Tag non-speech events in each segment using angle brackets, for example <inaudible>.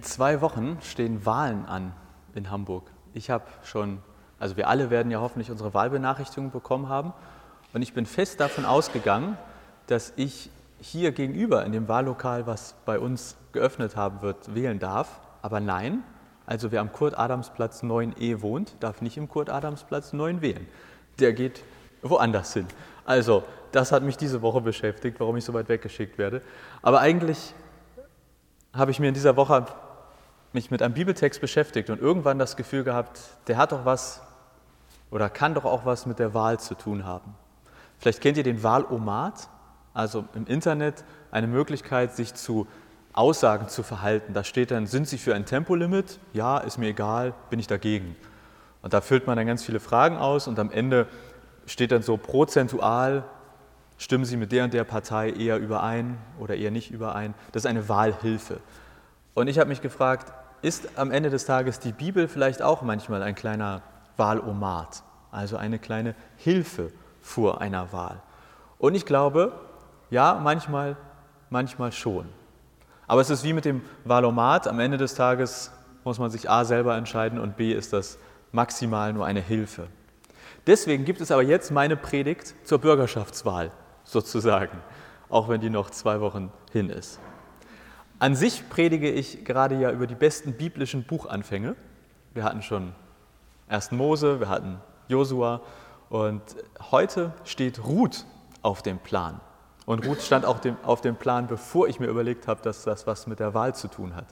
In zwei Wochen stehen Wahlen an in Hamburg. Ich habe schon, also wir alle werden ja hoffentlich unsere Wahlbenachrichtigung bekommen haben. Und ich bin fest davon ausgegangen, dass ich hier gegenüber in dem Wahllokal, was bei uns geöffnet haben wird, wählen darf. Aber nein, also wer am Kurt-Adams-Platz 9e wohnt, darf nicht im Kurt-Adams-Platz 9 wählen. Der geht woanders hin. Also, das hat mich diese Woche beschäftigt, warum ich so weit weggeschickt werde. Aber eigentlich habe ich mir in dieser Woche mich mit einem Bibeltext beschäftigt und irgendwann das Gefühl gehabt, der hat doch was oder kann doch auch was mit der Wahl zu tun haben. Vielleicht kennt ihr den Wahlomat, also im Internet eine Möglichkeit, sich zu Aussagen zu verhalten. Da steht dann, sind Sie für ein Tempolimit? Ja, ist mir egal, bin ich dagegen. Und da füllt man dann ganz viele Fragen aus und am Ende steht dann so prozentual, stimmen Sie mit der und der Partei eher überein oder eher nicht überein. Das ist eine Wahlhilfe. Und ich habe mich gefragt, ist am Ende des Tages die Bibel vielleicht auch manchmal ein kleiner Wahlomat, also eine kleine Hilfe vor einer Wahl? Und ich glaube, ja, manchmal, manchmal schon. Aber es ist wie mit dem Wahlomat. Am Ende des Tages muss man sich A selber entscheiden und B ist das maximal nur eine Hilfe. Deswegen gibt es aber jetzt meine Predigt zur Bürgerschaftswahl sozusagen, auch wenn die noch zwei Wochen hin ist. An sich predige ich gerade ja über die besten biblischen Buchanfänge. Wir hatten schon 1. Mose, wir hatten Josua und heute steht Ruth auf dem Plan. Und Ruth stand auch dem, auf dem Plan, bevor ich mir überlegt habe, dass das was mit der Wahl zu tun hat.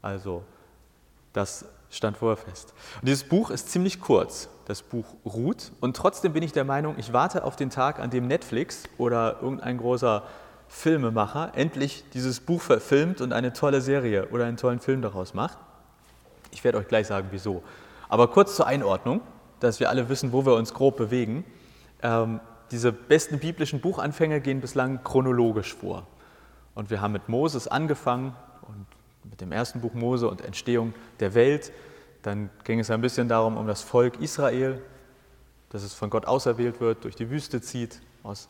Also das stand vorher fest. Und dieses Buch ist ziemlich kurz, das Buch Ruth. Und trotzdem bin ich der Meinung, ich warte auf den Tag, an dem Netflix oder irgendein großer Filmemacher endlich dieses Buch verfilmt und eine tolle Serie oder einen tollen Film daraus macht. Ich werde euch gleich sagen, wieso. Aber kurz zur Einordnung, dass wir alle wissen, wo wir uns grob bewegen. Ähm, diese besten biblischen Buchanfänge gehen bislang chronologisch vor. Und wir haben mit Moses angefangen und mit dem ersten Buch Mose und Entstehung der Welt. Dann ging es ein bisschen darum, um das Volk Israel, dass es von Gott auserwählt wird, durch die Wüste zieht, aus,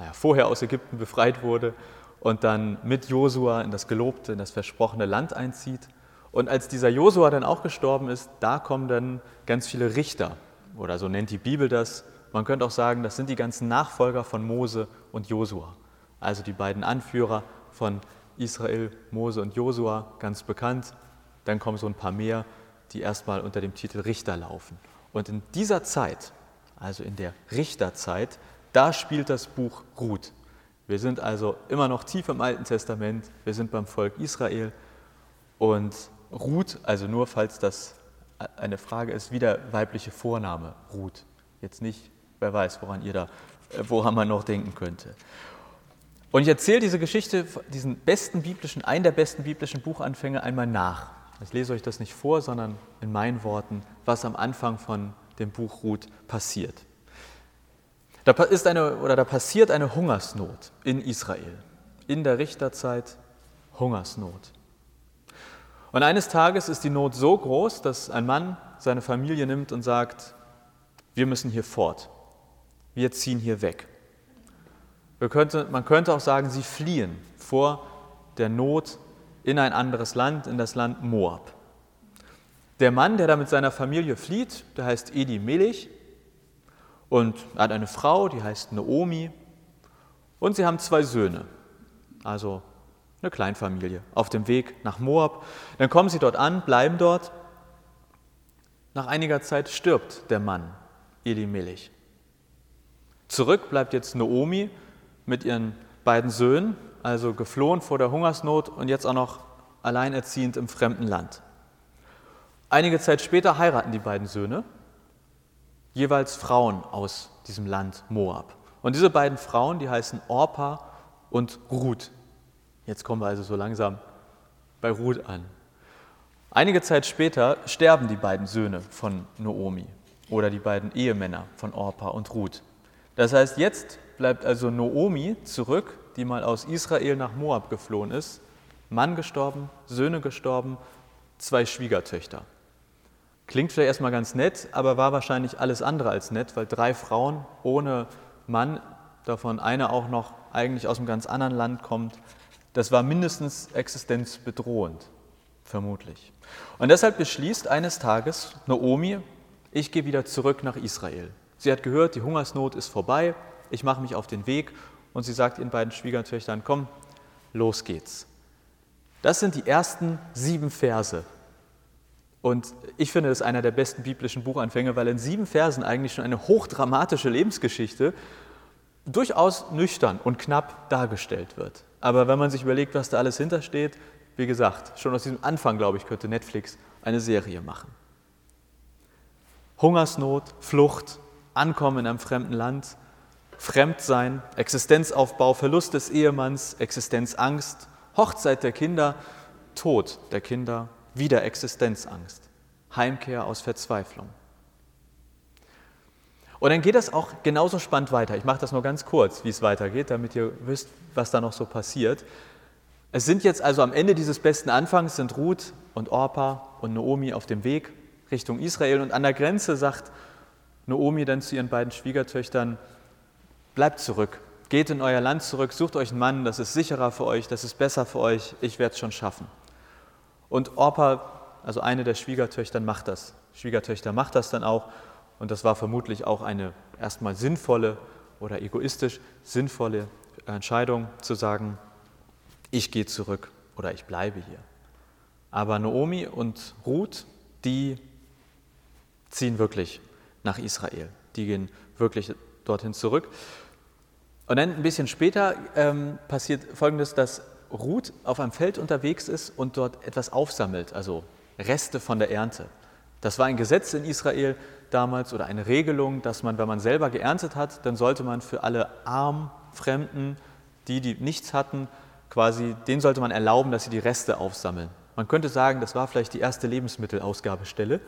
naja, vorher aus Ägypten befreit wurde und dann mit Josua in das gelobte, in das versprochene Land einzieht. Und als dieser Josua dann auch gestorben ist, da kommen dann ganz viele Richter, oder so nennt die Bibel das. Man könnte auch sagen, das sind die ganzen Nachfolger von Mose und Josua, also die beiden Anführer von Israel, Mose und Josua, ganz bekannt. Dann kommen so ein paar mehr, die erstmal unter dem Titel Richter laufen. Und in dieser Zeit, also in der Richterzeit, da spielt das Buch Ruth. Wir sind also immer noch tief im Alten Testament, wir sind beim Volk Israel und Ruth, also nur falls das eine Frage ist, wie der weibliche Vorname Ruth. Jetzt nicht, wer weiß, woran ihr da, woran man noch denken könnte. Und ich erzähle diese Geschichte, diesen besten biblischen, einen der besten biblischen Buchanfänge einmal nach. Ich lese euch das nicht vor, sondern in meinen Worten, was am Anfang von dem Buch Ruth passiert. Da, ist eine, oder da passiert eine Hungersnot in Israel. In der Richterzeit Hungersnot. Und eines Tages ist die Not so groß, dass ein Mann seine Familie nimmt und sagt, wir müssen hier fort. Wir ziehen hier weg. Könnte, man könnte auch sagen, sie fliehen vor der Not in ein anderes Land, in das Land Moab. Der Mann, der da mit seiner Familie flieht, der heißt Edi Melech und er hat eine Frau, die heißt Naomi und sie haben zwei Söhne, also eine Kleinfamilie, auf dem Weg nach Moab. Dann kommen sie dort an, bleiben dort. Nach einiger Zeit stirbt der Mann, Eli Melech. Zurück bleibt jetzt Naomi mit ihren beiden Söhnen, also geflohen vor der Hungersnot und jetzt auch noch alleinerziehend im fremden Land. Einige Zeit später heiraten die beiden Söhne, jeweils Frauen aus diesem Land Moab. Und diese beiden Frauen, die heißen Orpa und Ruth. Jetzt kommen wir also so langsam bei Ruth an. Einige Zeit später sterben die beiden Söhne von Noomi oder die beiden Ehemänner von Orpa und Ruth. Das heißt, jetzt bleibt also Noomi zurück, die mal aus Israel nach Moab geflohen ist. Mann gestorben, Söhne gestorben, zwei Schwiegertöchter. Klingt vielleicht erstmal ganz nett, aber war wahrscheinlich alles andere als nett, weil drei Frauen ohne Mann, davon eine auch noch eigentlich aus einem ganz anderen Land kommt, das war mindestens existenzbedrohend vermutlich. Und deshalb beschließt eines Tages Naomi, ich gehe wieder zurück nach Israel. Sie hat gehört, die Hungersnot ist vorbei, ich mache mich auf den Weg und sie sagt ihren beiden Schwiegertöchtern, komm, los geht's. Das sind die ersten sieben Verse. Und ich finde, ist einer der besten biblischen Buchanfänge, weil in sieben Versen eigentlich schon eine hochdramatische Lebensgeschichte durchaus nüchtern und knapp dargestellt wird. Aber wenn man sich überlegt, was da alles hintersteht, wie gesagt, schon aus diesem Anfang, glaube ich, könnte Netflix eine Serie machen. Hungersnot, Flucht, Ankommen in einem fremden Land, Fremdsein, Existenzaufbau, Verlust des Ehemanns, Existenzangst, Hochzeit der Kinder, Tod der Kinder, wieder Existenzangst, Heimkehr aus Verzweiflung. Und dann geht das auch genauso spannend weiter. Ich mache das nur ganz kurz, wie es weitergeht, damit ihr wisst, was da noch so passiert. Es sind jetzt also am Ende dieses besten Anfangs sind Ruth und Orpa und Naomi auf dem Weg Richtung Israel und an der Grenze sagt Naomi dann zu ihren beiden Schwiegertöchtern, bleibt zurück, geht in euer Land zurück, sucht euch einen Mann, das ist sicherer für euch, das ist besser für euch, ich werde es schon schaffen. Und Orpa, also eine der Schwiegertöchter, macht das. Schwiegertöchter macht das dann auch und das war vermutlich auch eine erstmal sinnvolle oder egoistisch sinnvolle Entscheidung zu sagen, ich gehe zurück oder ich bleibe hier. Aber Naomi und Ruth, die ziehen wirklich nach Israel. Die gehen wirklich dorthin zurück. Und dann ein bisschen später ähm, passiert Folgendes, dass Ruth auf einem Feld unterwegs ist und dort etwas aufsammelt, also Reste von der Ernte. Das war ein Gesetz in Israel damals oder eine Regelung, dass man, wenn man selber geerntet hat, dann sollte man für alle armen Fremden, die, die nichts hatten, quasi, denen sollte man erlauben, dass sie die Reste aufsammeln. Man könnte sagen, das war vielleicht die erste Lebensmittelausgabestelle.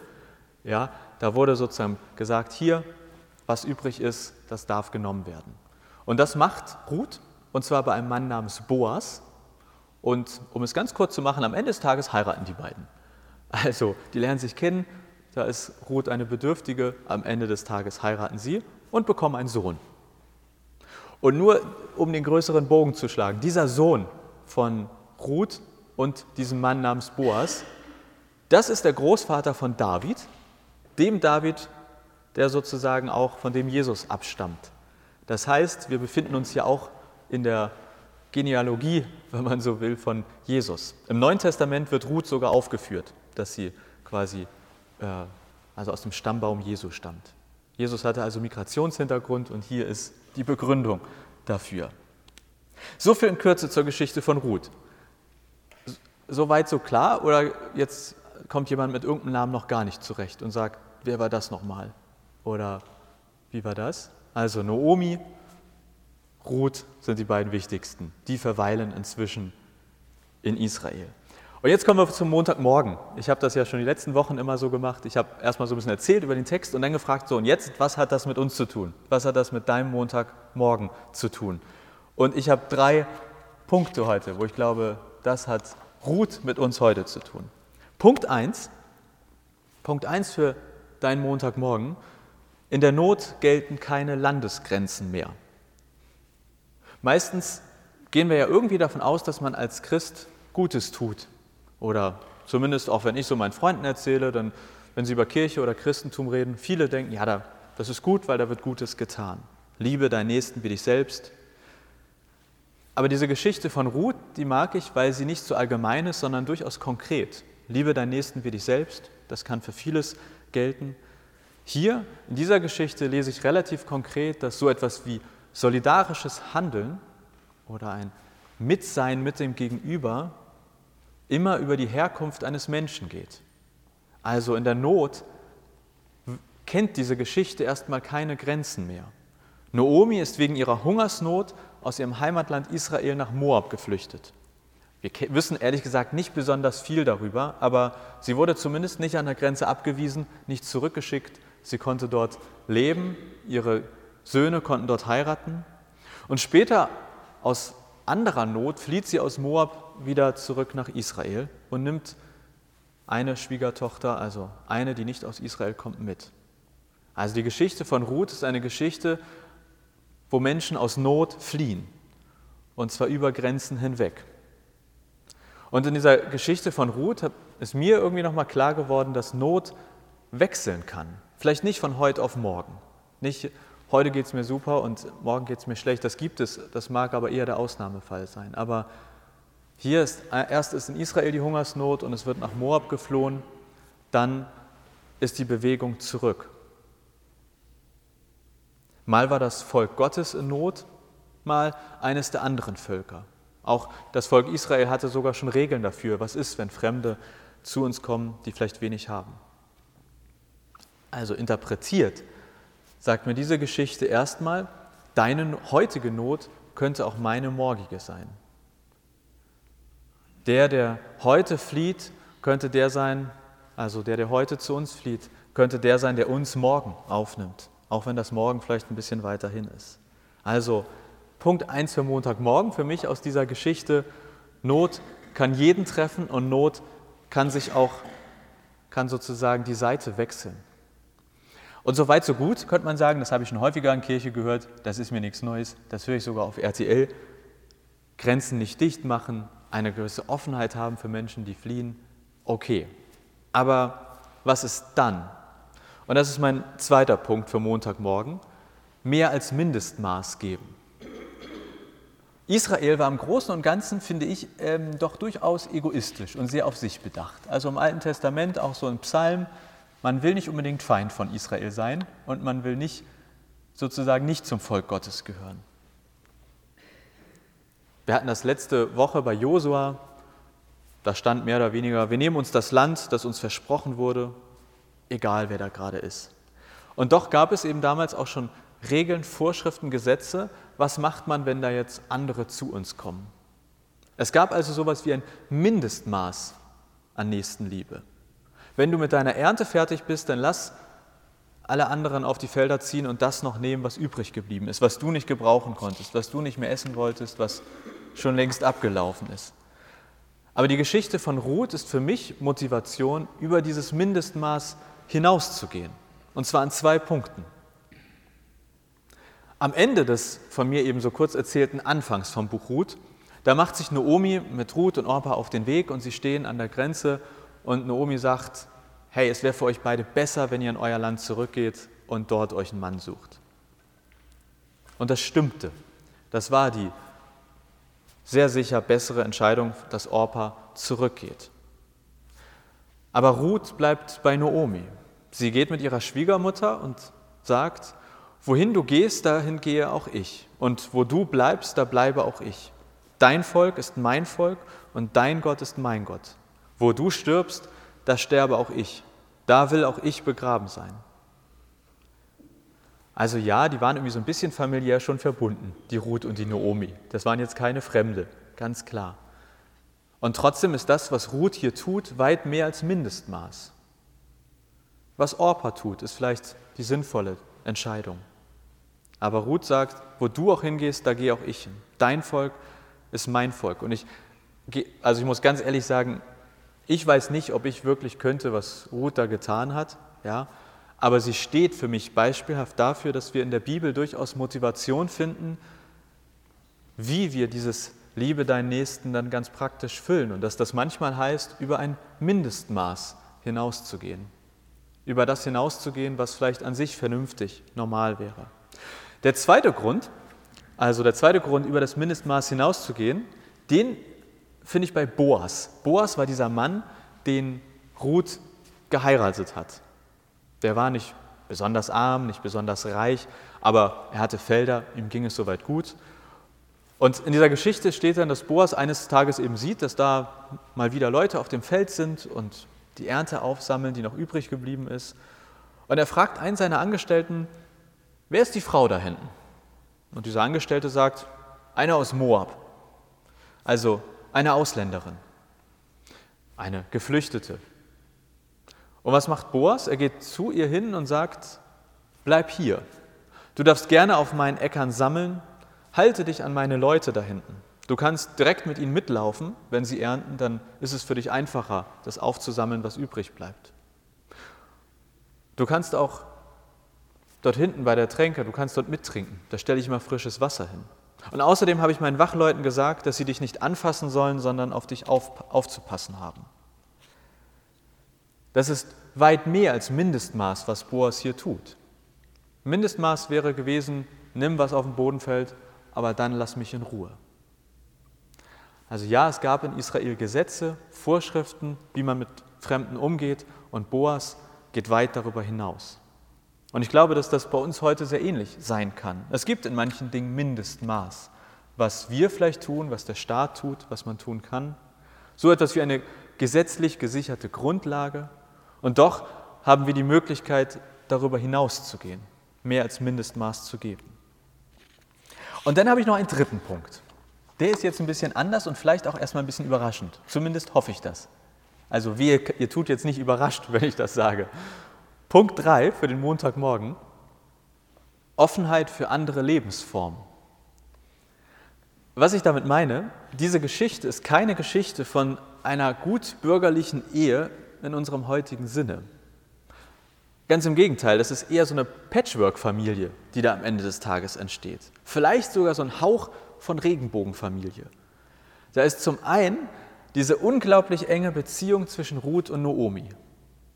Ja, da wurde sozusagen gesagt, hier, was übrig ist, das darf genommen werden. Und das macht Ruth, und zwar bei einem Mann namens Boas. Und um es ganz kurz zu machen, am Ende des Tages heiraten die beiden. Also, die lernen sich kennen, da ist Ruth eine Bedürftige, am Ende des Tages heiraten sie und bekommen einen Sohn. Und nur um den größeren Bogen zu schlagen, dieser Sohn von Ruth und diesem Mann namens Boas, das ist der Großvater von David, dem David, der sozusagen auch von dem Jesus abstammt. Das heißt, wir befinden uns hier auch in der Genealogie, wenn man so will, von Jesus. Im Neuen Testament wird Ruth sogar aufgeführt, dass sie quasi äh, also aus dem Stammbaum Jesu stammt. Jesus hatte also Migrationshintergrund und hier ist die Begründung dafür. So viel in Kürze zur Geschichte von Ruth. Soweit so klar oder jetzt kommt jemand mit irgendeinem Namen noch gar nicht zurecht und sagt, wer war das nochmal? Oder wie war das? Also Naomi, Ruth sind die beiden wichtigsten. Die verweilen inzwischen in Israel. Und jetzt kommen wir zum Montagmorgen. Ich habe das ja schon die letzten Wochen immer so gemacht. Ich habe erstmal so ein bisschen erzählt über den Text und dann gefragt, so und jetzt, was hat das mit uns zu tun? Was hat das mit deinem Montagmorgen zu tun? Und ich habe drei Punkte heute, wo ich glaube, das hat Ruth mit uns heute zu tun. Punkt 1, Punkt 1 für deinen Montagmorgen, in der Not gelten keine Landesgrenzen mehr. Meistens gehen wir ja irgendwie davon aus, dass man als Christ Gutes tut oder zumindest auch wenn ich so meinen Freunden erzähle, dann, wenn sie über Kirche oder Christentum reden, viele denken, ja, da, das ist gut, weil da wird Gutes getan. Liebe deinen Nächsten wie dich selbst. Aber diese Geschichte von Ruth, die mag ich, weil sie nicht so allgemein ist, sondern durchaus konkret. Liebe deinen Nächsten wie dich selbst, das kann für vieles gelten. Hier in dieser Geschichte lese ich relativ konkret, dass so etwas wie solidarisches Handeln oder ein Mitsein mit dem Gegenüber immer über die Herkunft eines Menschen geht. Also in der Not kennt diese Geschichte erstmal keine Grenzen mehr. Naomi ist wegen ihrer Hungersnot aus ihrem Heimatland Israel nach Moab geflüchtet. Wir wissen ehrlich gesagt nicht besonders viel darüber, aber sie wurde zumindest nicht an der Grenze abgewiesen, nicht zurückgeschickt. Sie konnte dort leben, ihre Söhne konnten dort heiraten. Und später aus anderer Not flieht sie aus Moab wieder zurück nach Israel und nimmt eine Schwiegertochter, also eine, die nicht aus Israel kommt, mit. Also die Geschichte von Ruth ist eine Geschichte, wo Menschen aus Not fliehen, und zwar über Grenzen hinweg. Und in dieser Geschichte von Ruth ist mir irgendwie nochmal klar geworden, dass Not wechseln kann. Vielleicht nicht von heute auf morgen. Nicht heute geht es mir super und morgen geht es mir schlecht. Das gibt es, das mag aber eher der Ausnahmefall sein. Aber hier ist erst ist in Israel die Hungersnot und es wird nach Moab geflohen, dann ist die Bewegung zurück. Mal war das Volk Gottes in Not, mal eines der anderen Völker. Auch das Volk Israel hatte sogar schon Regeln dafür, was ist, wenn Fremde zu uns kommen, die vielleicht wenig haben. Also interpretiert sagt mir diese Geschichte erstmal, deine heutige Not könnte auch meine morgige sein. Der, der heute flieht, könnte der sein, also der, der heute zu uns flieht, könnte der sein, der uns morgen aufnimmt, auch wenn das morgen vielleicht ein bisschen weiter hin ist. Also Punkt 1 für Montagmorgen für mich aus dieser Geschichte, Not kann jeden treffen und Not kann sich auch, kann sozusagen die Seite wechseln. Und so weit, so gut, könnte man sagen, das habe ich schon häufiger in Kirche gehört, das ist mir nichts Neues, das höre ich sogar auf RTL. Grenzen nicht dicht machen, eine gewisse Offenheit haben für Menschen, die fliehen, okay. Aber was ist dann? Und das ist mein zweiter Punkt für Montagmorgen, mehr als Mindestmaß geben. Israel war im Großen und Ganzen, finde ich, ähm, doch durchaus egoistisch und sehr auf sich bedacht. Also im Alten Testament auch so ein Psalm, man will nicht unbedingt Feind von Israel sein und man will nicht sozusagen nicht zum Volk Gottes gehören. Wir hatten das letzte Woche bei Josua, da stand mehr oder weniger, wir nehmen uns das Land, das uns versprochen wurde, egal wer da gerade ist. Und doch gab es eben damals auch schon Regeln, Vorschriften, Gesetze, was macht man, wenn da jetzt andere zu uns kommen. Es gab also sowas wie ein Mindestmaß an Nächstenliebe. Wenn du mit deiner Ernte fertig bist, dann lass alle anderen auf die Felder ziehen und das noch nehmen, was übrig geblieben ist, was du nicht gebrauchen konntest, was du nicht mehr essen wolltest, was schon längst abgelaufen ist. Aber die Geschichte von Ruth ist für mich Motivation, über dieses Mindestmaß hinauszugehen. Und zwar an zwei Punkten. Am Ende des von mir eben so kurz erzählten Anfangs vom Buch Ruth, da macht sich Naomi mit Ruth und Orpa auf den Weg und sie stehen an der Grenze und Naomi sagt, hey, es wäre für euch beide besser, wenn ihr in euer Land zurückgeht und dort euch einen Mann sucht. Und das stimmte. Das war die sehr sicher bessere Entscheidung, dass Orpa zurückgeht. Aber Ruth bleibt bei Naomi. Sie geht mit ihrer Schwiegermutter und sagt, wohin du gehst, dahin gehe auch ich. Und wo du bleibst, da bleibe auch ich. Dein Volk ist mein Volk und dein Gott ist mein Gott. Wo du stirbst, da sterbe auch ich. Da will auch ich begraben sein. Also ja, die waren irgendwie so ein bisschen familiär schon verbunden, die Ruth und die Naomi. Das waren jetzt keine Fremde, ganz klar. Und trotzdem ist das, was Ruth hier tut, weit mehr als Mindestmaß. Was Orpa tut, ist vielleicht die sinnvolle Entscheidung. Aber Ruth sagt, wo du auch hingehst, da gehe auch ich hin. Dein Volk ist mein Volk. Und ich, also ich muss ganz ehrlich sagen, ich weiß nicht, ob ich wirklich könnte, was Ruth da getan hat, ja, aber sie steht für mich beispielhaft dafür, dass wir in der Bibel durchaus Motivation finden, wie wir dieses Liebe deinen Nächsten dann ganz praktisch füllen und dass das manchmal heißt, über ein Mindestmaß hinauszugehen, über das hinauszugehen, was vielleicht an sich vernünftig, normal wäre. Der zweite Grund, also der zweite Grund, über das Mindestmaß hinauszugehen, den finde ich bei Boas. Boas war dieser Mann, den Ruth geheiratet hat. Der war nicht besonders arm, nicht besonders reich, aber er hatte Felder, ihm ging es soweit gut. Und in dieser Geschichte steht dann, dass Boas eines Tages eben sieht, dass da mal wieder Leute auf dem Feld sind und die Ernte aufsammeln, die noch übrig geblieben ist. Und er fragt einen seiner Angestellten, wer ist die Frau da hinten? Und dieser Angestellte sagt, eine aus Moab. Also eine Ausländerin, eine Geflüchtete. Und was macht Boas? Er geht zu ihr hin und sagt, bleib hier. Du darfst gerne auf meinen Äckern sammeln, halte dich an meine Leute da hinten. Du kannst direkt mit ihnen mitlaufen, wenn sie ernten, dann ist es für dich einfacher, das aufzusammeln, was übrig bleibt. Du kannst auch dort hinten bei der Tränke, du kannst dort mittrinken, da stelle ich mal frisches Wasser hin. Und außerdem habe ich meinen Wachleuten gesagt, dass sie dich nicht anfassen sollen, sondern auf dich auf, aufzupassen haben. Das ist weit mehr als Mindestmaß, was Boas hier tut. Mindestmaß wäre gewesen, nimm, was auf den Boden fällt, aber dann lass mich in Ruhe. Also ja, es gab in Israel Gesetze, Vorschriften, wie man mit Fremden umgeht und Boas geht weit darüber hinaus. Und ich glaube, dass das bei uns heute sehr ähnlich sein kann. Es gibt in manchen Dingen Mindestmaß, was wir vielleicht tun, was der Staat tut, was man tun kann. So etwas wie eine gesetzlich gesicherte Grundlage. Und doch haben wir die Möglichkeit, darüber hinauszugehen, mehr als Mindestmaß zu geben. Und dann habe ich noch einen dritten Punkt. Der ist jetzt ein bisschen anders und vielleicht auch erstmal ein bisschen überraschend. Zumindest hoffe ich das. Also wir, ihr tut jetzt nicht überrascht, <laughs> wenn ich das sage. Punkt 3 für den Montagmorgen. Offenheit für andere Lebensformen. Was ich damit meine, diese Geschichte ist keine Geschichte von einer gut bürgerlichen Ehe in unserem heutigen Sinne. Ganz im Gegenteil, das ist eher so eine Patchwork-Familie, die da am Ende des Tages entsteht. Vielleicht sogar so ein Hauch von Regenbogenfamilie. Da ist zum einen diese unglaublich enge Beziehung zwischen Ruth und Noomi.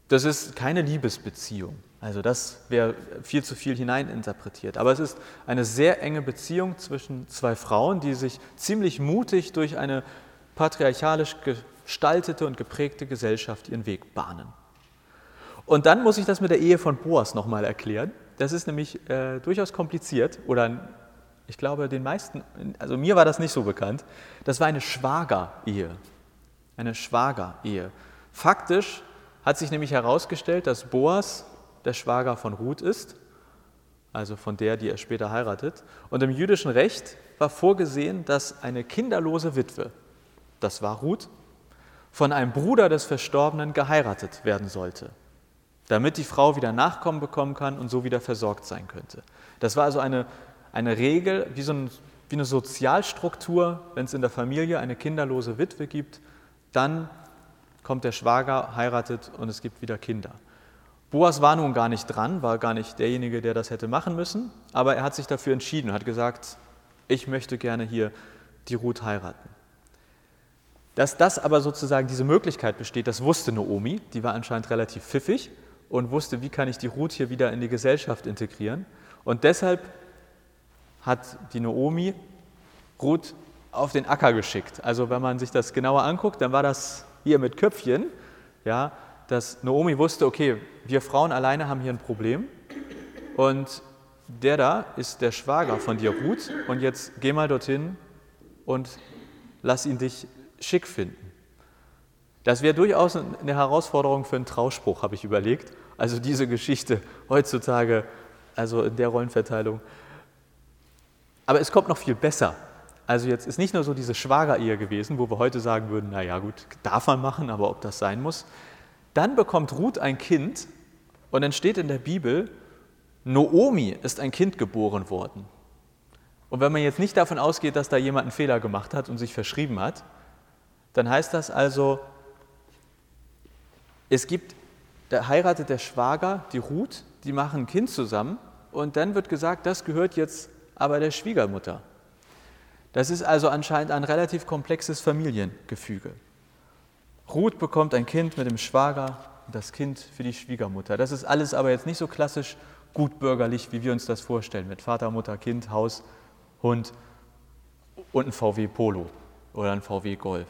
Das ist keine Liebesbeziehung. Also das wäre viel zu viel hineininterpretiert. Aber es ist eine sehr enge Beziehung zwischen zwei Frauen, die sich ziemlich mutig durch eine patriarchalisch gestaltete und geprägte Gesellschaft ihren Weg bahnen. Und dann muss ich das mit der Ehe von Boas nochmal erklären. Das ist nämlich äh, durchaus kompliziert oder ich glaube den meisten, also mir war das nicht so bekannt. Das war eine Schwager-Ehe. Eine Schwager-Ehe. Faktisch hat sich nämlich herausgestellt, dass Boas der Schwager von Ruth ist, also von der, die er später heiratet. Und im jüdischen Recht war vorgesehen, dass eine kinderlose Witwe, das war Ruth, von einem Bruder des Verstorbenen geheiratet werden sollte, damit die Frau wieder Nachkommen bekommen kann und so wieder versorgt sein könnte. Das war also eine, eine Regel, wie, so ein, wie eine Sozialstruktur, wenn es in der Familie eine kinderlose Witwe gibt, dann kommt der Schwager, heiratet und es gibt wieder Kinder. Boas war nun gar nicht dran, war gar nicht derjenige, der das hätte machen müssen, aber er hat sich dafür entschieden und hat gesagt, ich möchte gerne hier die Ruth heiraten. Dass das aber sozusagen diese Möglichkeit besteht, das wusste Naomi, die war anscheinend relativ pfiffig und wusste, wie kann ich die Ruth hier wieder in die Gesellschaft integrieren. Und deshalb hat die Naomi Ruth auf den Acker geschickt. Also wenn man sich das genauer anguckt, dann war das hier mit Köpfchen, ja, dass Naomi wusste, okay, wir Frauen alleine haben hier ein Problem und der da ist der Schwager von dir, Ruth, und jetzt geh mal dorthin und lass ihn dich schick finden. Das wäre durchaus eine Herausforderung für einen Trauspruch, habe ich überlegt. Also diese Geschichte heutzutage, also in der Rollenverteilung. Aber es kommt noch viel besser. Also jetzt ist nicht nur so diese Schwagerehe gewesen, wo wir heute sagen würden, naja gut, darf man machen, aber ob das sein muss. Dann bekommt Ruth ein Kind und dann steht in der Bibel, Noomi ist ein Kind geboren worden. Und wenn man jetzt nicht davon ausgeht, dass da jemand einen Fehler gemacht hat und sich verschrieben hat, dann heißt das also, es gibt, da heiratet der Schwager die Ruth, die machen ein Kind zusammen und dann wird gesagt, das gehört jetzt aber der Schwiegermutter. Das ist also anscheinend ein relativ komplexes Familiengefüge. Ruth bekommt ein Kind mit dem Schwager, das Kind für die Schwiegermutter. Das ist alles aber jetzt nicht so klassisch gutbürgerlich, wie wir uns das vorstellen, mit Vater, Mutter, Kind, Haus, Hund und ein VW Polo oder ein VW Golf.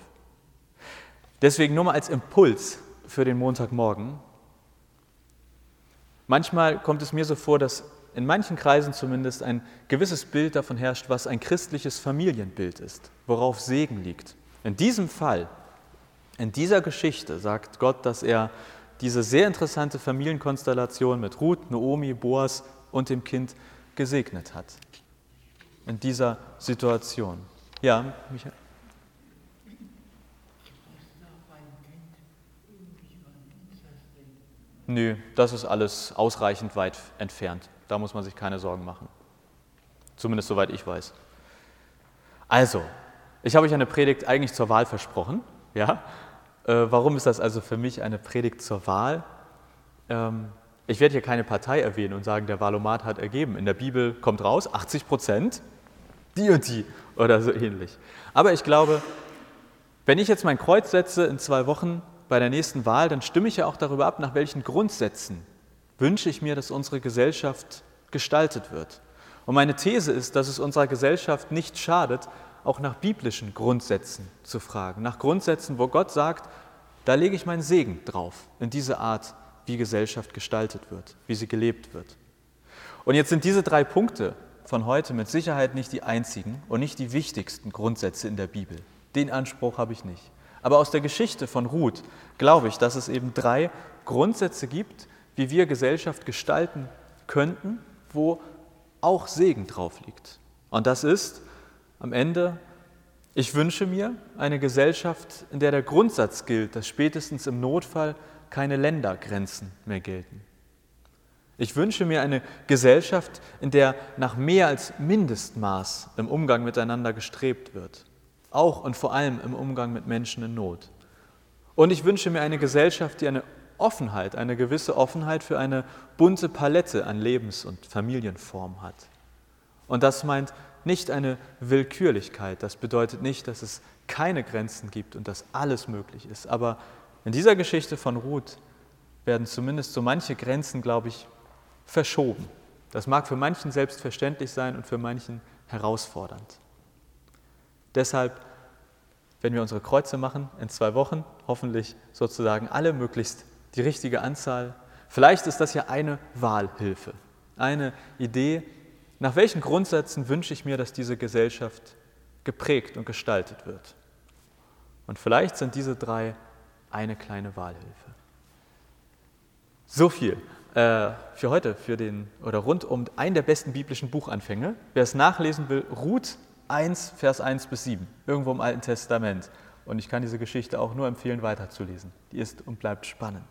Deswegen nur mal als Impuls für den Montagmorgen. Manchmal kommt es mir so vor, dass in manchen Kreisen zumindest ein gewisses Bild davon herrscht, was ein christliches Familienbild ist, worauf Segen liegt. In diesem Fall, in dieser Geschichte sagt Gott, dass er diese sehr interessante Familienkonstellation mit Ruth, Naomi, Boas und dem Kind gesegnet hat. In dieser Situation. Ja, Michael? Nö, das ist alles ausreichend weit entfernt. Da muss man sich keine Sorgen machen. Zumindest soweit ich weiß. Also, ich habe euch eine Predigt eigentlich zur Wahl versprochen. Ja? Äh, warum ist das also für mich eine Predigt zur Wahl? Ähm, ich werde hier keine Partei erwähnen und sagen, der Wahlomat hat ergeben. In der Bibel kommt raus, 80 Prozent, die und die oder so ähnlich. Aber ich glaube, wenn ich jetzt mein Kreuz setze in zwei Wochen bei der nächsten Wahl, dann stimme ich ja auch darüber ab, nach welchen Grundsätzen wünsche ich mir, dass unsere Gesellschaft gestaltet wird. Und meine These ist, dass es unserer Gesellschaft nicht schadet, auch nach biblischen Grundsätzen zu fragen. Nach Grundsätzen, wo Gott sagt, da lege ich meinen Segen drauf, in diese Art, wie Gesellschaft gestaltet wird, wie sie gelebt wird. Und jetzt sind diese drei Punkte von heute mit Sicherheit nicht die einzigen und nicht die wichtigsten Grundsätze in der Bibel. Den Anspruch habe ich nicht. Aber aus der Geschichte von Ruth glaube ich, dass es eben drei Grundsätze gibt, wie wir Gesellschaft gestalten könnten, wo auch Segen drauf liegt. Und das ist am Ende, ich wünsche mir eine Gesellschaft, in der der Grundsatz gilt, dass spätestens im Notfall keine Ländergrenzen mehr gelten. Ich wünsche mir eine Gesellschaft, in der nach mehr als Mindestmaß im Umgang miteinander gestrebt wird, auch und vor allem im Umgang mit Menschen in Not. Und ich wünsche mir eine Gesellschaft, die eine Offenheit, eine gewisse Offenheit für eine bunte Palette an Lebens- und Familienformen hat. Und das meint nicht eine Willkürlichkeit, das bedeutet nicht, dass es keine Grenzen gibt und dass alles möglich ist. Aber in dieser Geschichte von Ruth werden zumindest so manche Grenzen, glaube ich, verschoben. Das mag für manchen selbstverständlich sein und für manchen herausfordernd. Deshalb, wenn wir unsere Kreuze machen in zwei Wochen, hoffentlich sozusagen alle möglichst die richtige Anzahl. Vielleicht ist das ja eine Wahlhilfe, eine Idee, nach welchen Grundsätzen wünsche ich mir, dass diese Gesellschaft geprägt und gestaltet wird. Und vielleicht sind diese drei eine kleine Wahlhilfe. So viel äh, für heute, für den oder rund um einen der besten biblischen Buchanfänge. Wer es nachlesen will, Ruth 1, Vers 1 bis 7, irgendwo im Alten Testament. Und ich kann diese Geschichte auch nur empfehlen, weiterzulesen. Die ist und bleibt spannend.